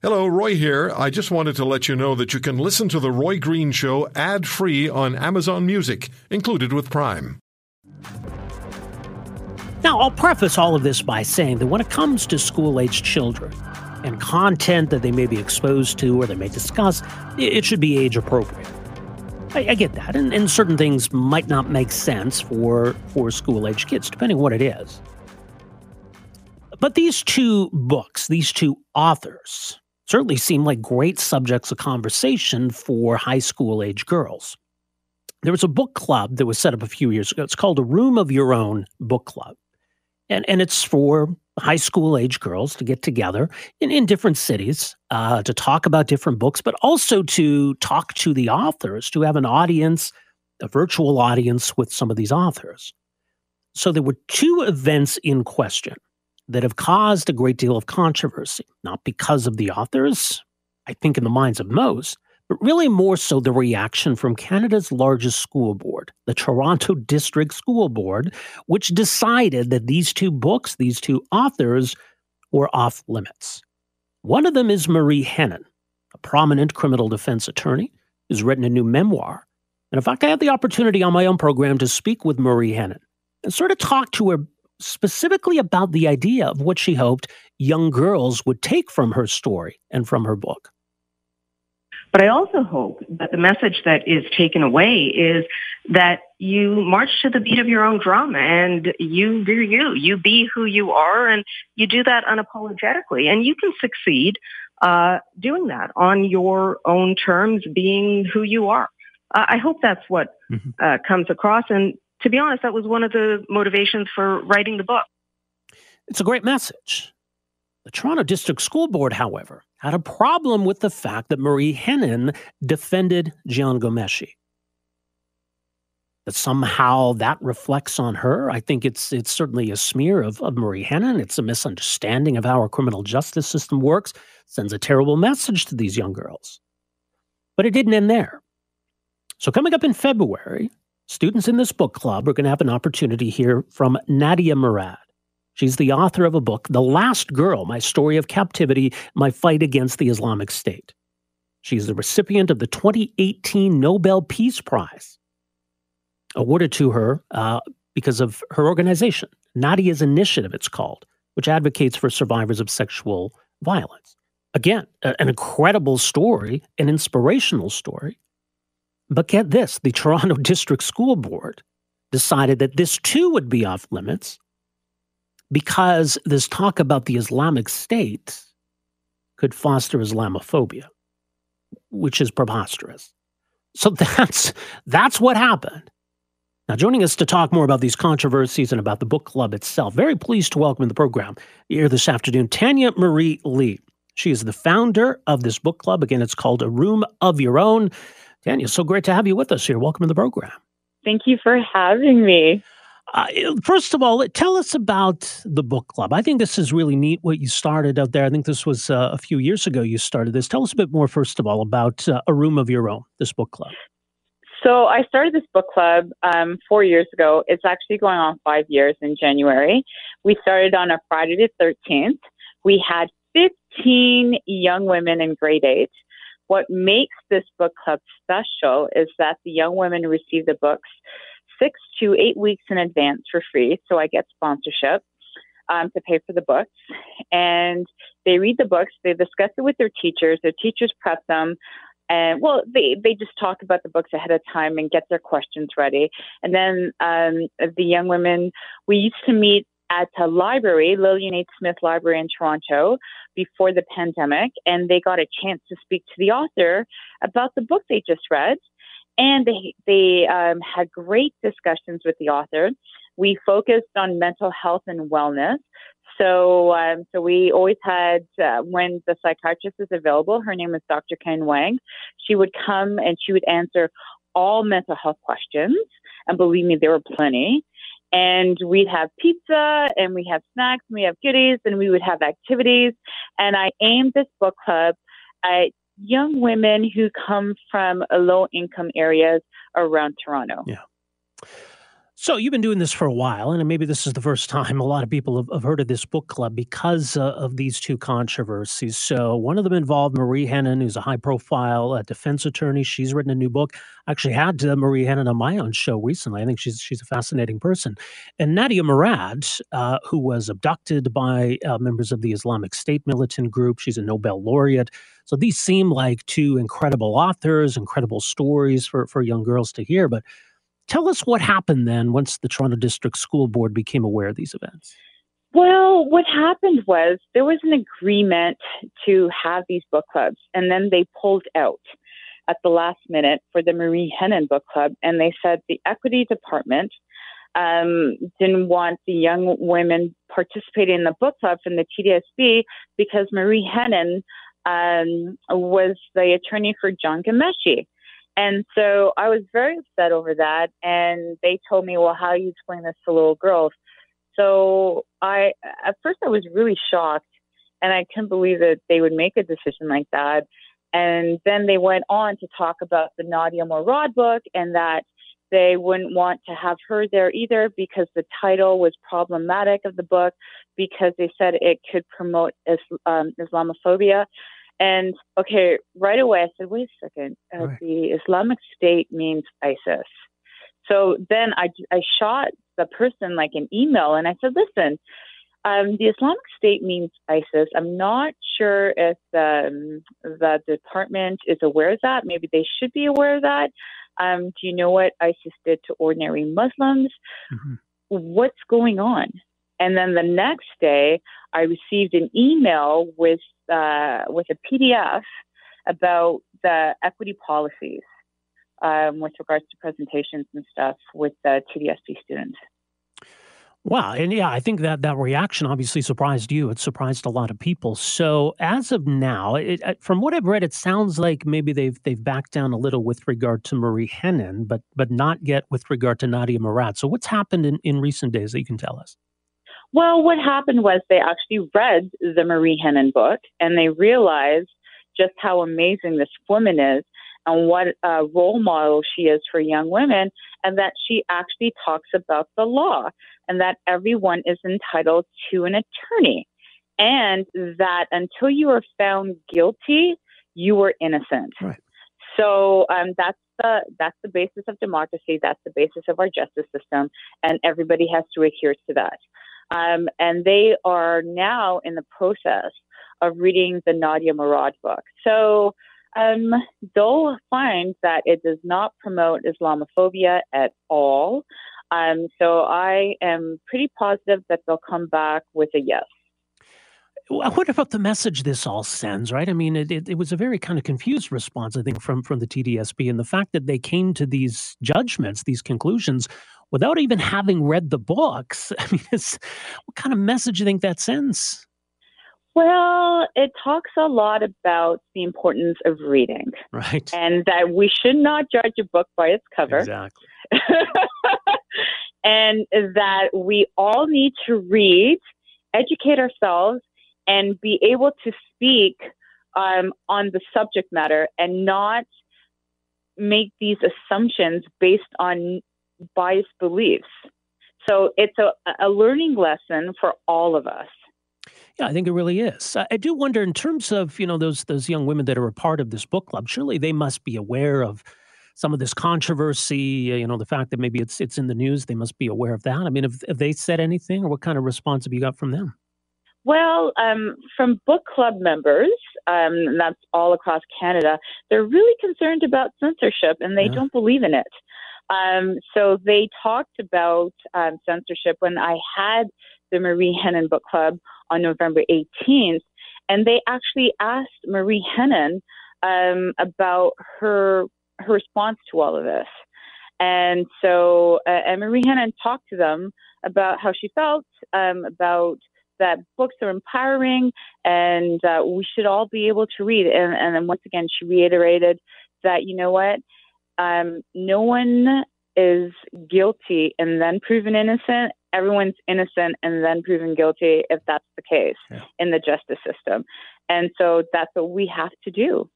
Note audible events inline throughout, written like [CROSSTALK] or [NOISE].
Hello, Roy here. I just wanted to let you know that you can listen to The Roy Green Show ad free on Amazon Music, included with Prime. Now, I'll preface all of this by saying that when it comes to school aged children and content that they may be exposed to or they may discuss, it should be age appropriate. I, I, get that, and, and certain things might not make sense for, for school age kids, depending on what it is. But these two books, these two authors, certainly seem like great subjects of conversation for high school age girls. There was a book club that was set up a few years ago. It's called a Room of Your Own Book Club. And, and it's for high school age girls to get together in, in different cities uh, to talk about different books, but also to talk to the authors, to have an audience, a virtual audience with some of these authors. So there were two events in question that have caused a great deal of controversy, not because of the authors, I think in the minds of most, but really more so the reaction from Canada's largest school board, the Toronto District School Board, which decided that these two books, these two authors, were off limits. One of them is Marie Henein, a prominent criminal defense attorney who's written a new memoir. And in fact, I had the opportunity on my own program to speak with Marie Henein and sort of talk to her specifically about the idea of what she hoped young girls would take from her story and from her book. But I also hope that the message that is taken away is that you march to the beat of your own drum and you do you. You be who you are and you do that unapologetically. And you can succeed uh, doing that on your own terms, being who you are. Uh, I hope that's what mm-hmm. uh, comes across. And to be honest, that was one of the motivations for writing the book. It's a great message. The Toronto District School Board, however, had a problem with the fact that Marie Henein defended Jian Ghomeshi. That somehow that reflects on her. I think it's it's certainly a smear of, of Marie Henein. It's a misunderstanding of how our criminal justice system works. Sends a terrible message to these young girls. But it didn't end there. So coming up in February, Students in this book club are going to have an opportunity hear from Nadia Murad. She's the author of a book, The Last Girl My Story of Captivity, My Fight Against the Islamic State. She's the recipient of the 2018 Nobel Peace Prize, awarded to her uh, because of her organization, Nadia's Initiative, it's called, which advocates for survivors of sexual violence. Again, a, an incredible story, an inspirational story but get this the Toronto [LAUGHS] District School Board decided that this too would be off limits because this talk about the Islamic State could foster Islamophobia, which is preposterous. So [LAUGHS] that's that's what happened. Now, joining us to talk more about these controversies and about the book club itself, very pleased to welcome in the program here this afternoon, Tanya Marie Lee. She is the founder of this book club. Again, it's called A Room of Your Own. Tanya, so great to have you with us here. Welcome to the program. Thank you for having me. Uh, first of all, tell us about the book club. I think this is really neat what you started out there. I think this was uh, a few years ago you started this. Tell us a bit more, first of all, about uh, A Room of Your Own, this book club. So I started this book club um, four years ago. It's actually going on five years in January. We started on a Friday the 13th. We had 15 young women in grade eight what makes this book club special is that the young women receive the books six to eight weeks in advance for free. So I get sponsorship um, to pay for the books. And they read the books, they discuss it with their teachers, their teachers prep them. And well, they, they just talk about the books ahead of time and get their questions ready. And then um, the young women, we used to meet at a library, Lillian H. Smith Library in Toronto, before the pandemic, and they got a chance to speak to the author about the book they just read. And they they um, had great discussions with the author. We focused on mental health and wellness. So, um, so we always had uh, when the psychiatrist was available. Her name was Dr. Ken Wang. She would come and she would answer all mental health questions. And believe me, there were plenty and we'd have pizza and we have snacks and we have goodies and we would have activities. And I aimed this book club at young women who come from low income areas around Toronto. Yeah. So you've been doing this for a while, and maybe this is the first time a lot of people have, have heard of this book club because uh, of these two controversies. So one of them involved Marie Henein, who's a high-profile uh, defense attorney. She's written a new book. I actually had uh, Marie Henein on my own show recently. I think she's she's a fascinating person. And Nadia Murad, uh, who was abducted by uh, members of the Islamic State militant group. She's a Nobel laureate. So these seem like two incredible authors, incredible stories for for young girls to hear, but Tell us what happened then once the Toronto District School Board became aware of these events. Well, what happened was there was an agreement to have these book clubs, and then they pulled out at the last minute for the Marie Henein Book Club, and they said the equity department um, didn't want the young women participating in the book club from the TDSB because Marie Henein um, was the attorney for John Ghomeshi. And so I was very upset over that. And they told me, well, how do you explain this to little girls? So I, at first, I was really shocked and I couldn't believe that they would make a decision like that. And then they went on to talk about the Nadia Murad book and that they wouldn't want to have her there either because the title was problematic of the book because they said it could promote is, um, Islamophobia. And okay, right away I said, wait a second, uh, right. the Islamic State means ISIS. So then I, I shot the person like an email and I said, listen, um, the Islamic State means ISIS. I'm not sure if um, the department is aware of that. Maybe they should be aware of that. Um, do you know what ISIS did to ordinary Muslims? Mm-hmm. What's going on? And then the next day, I received an email with uh, with a PDF about the equity policies um, with regards to presentations and stuff with the TDSB students. Wow, and yeah, I think that that reaction obviously surprised you. It surprised a lot of people. So, as of now, it, from what I've read, it sounds like maybe they've they've backed down a little with regard to Marie Henein, but but not yet with regard to Nadia Murad. So, what's happened in, in recent days that you can tell us? Well, what happened was they actually read the Marie Henein book and they realized just how amazing this woman is and what a role model she is for young women, and that she actually talks about the law and that everyone is entitled to an attorney, and that until you are found guilty, you are innocent. Right. So um, that's the that's the basis of democracy. That's the basis of our justice system, and everybody has to adhere to that. Um, and they are now in the process of reading the Nadia Murad book. So um, they'll find that it does not promote Islamophobia at all. Um, so I am pretty positive that they'll come back with a yes. Wonder about the message this all sends, right? I mean, it, it, it, was a very kind of confused response, I think, from from the TDSB, and the fact that they came to these judgments, these conclusions, without even having read the books. [LAUGHS] I mean, what kind of message do you think that sends? Well, it talks a lot about the importance of reading. Right. And that we should not judge a book by its cover. Exactly. [LAUGHS] and that we all need to read, educate ourselves, and be able to speak um, on the subject matter and not make these assumptions based on biased beliefs. So it's a, a learning lesson for all of us. Yeah, I think it really is. I do wonder, in terms of you know those those young women that are a part of this book club, surely they must be aware of some of this controversy. You know, the fact that maybe it's it's in the news, they must be aware of that. I mean, have, have they said anything, or what kind of response have you got from them? Well, um, from book club members, um, that's all across Canada, they're really concerned about censorship and they yeah. don't believe in it. Um, so they talked about um, censorship when I had the Marie Henein Book Club on November 18th, and they actually asked Marie Henein um, about her her response to all of this. And so, uh, and Marie Henein talked to them about how she felt, um, about that books are empowering and uh, we should all be able to read. And, and then once again, she reiterated that, you know what, um, no one is guilty and then proven innocent. Everyone's innocent and then proven guilty if that's the case yeah. in the justice system. And so that's what we have to do.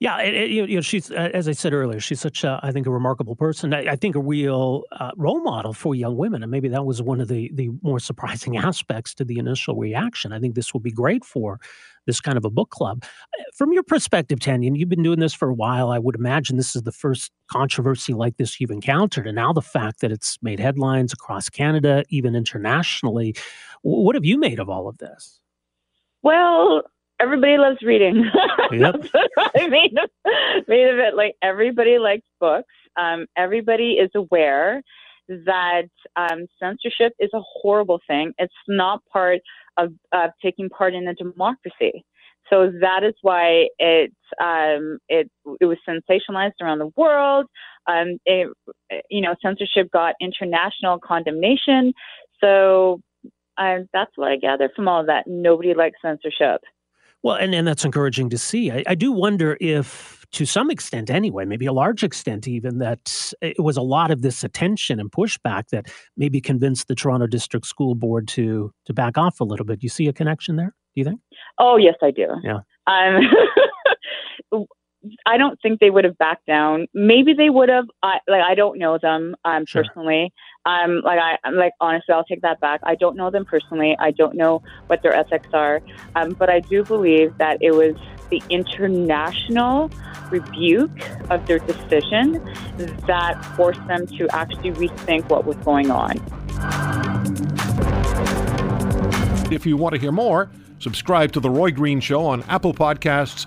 Yeah, it, it, you know, she's as I said earlier, she's such a, I think a remarkable person. I, I think a real uh, role model for young women, and maybe that was one of the the more surprising [LAUGHS] aspects to the initial reaction. I think this will be great for this kind of a book club. From your perspective, Tanya, you've been doing this for a while. I would imagine this is the first controversy like this you've encountered, and now the fact that it's made headlines across Canada, even internationally. What have you made of all of this? Well, everybody loves reading. [LAUGHS] Yep. I made [LAUGHS] made of it. Like everybody likes books. Um, everybody is aware that um, censorship is a horrible thing. It's not part of, of taking part in a democracy. So that is why it um, it it was sensationalized around the world. Um, it, you know, censorship got international condemnation. So um, that's what I gather from all of that. Nobody likes censorship. Well, and, and that's encouraging to see. I, I do wonder if, to some extent anyway, maybe a large extent even, that it was a lot of this attention and pushback that maybe convinced the Toronto District School Board to to back off a little bit. Do you see a connection there? Do you think? Oh yes, I do. Yeah. Um, [LAUGHS] I don't think they would have backed down. Maybe they would have. I like I don't know them um, Sure. personally. Um, like I I'm like honestly, I'll take that back. I don't know them personally. I don't know what their ethics are. Um, but I do believe that it was the international rebuke of their decision that forced them to actually rethink what was going on. If you want to hear more, subscribe to The Roy Green Show on Apple Podcasts,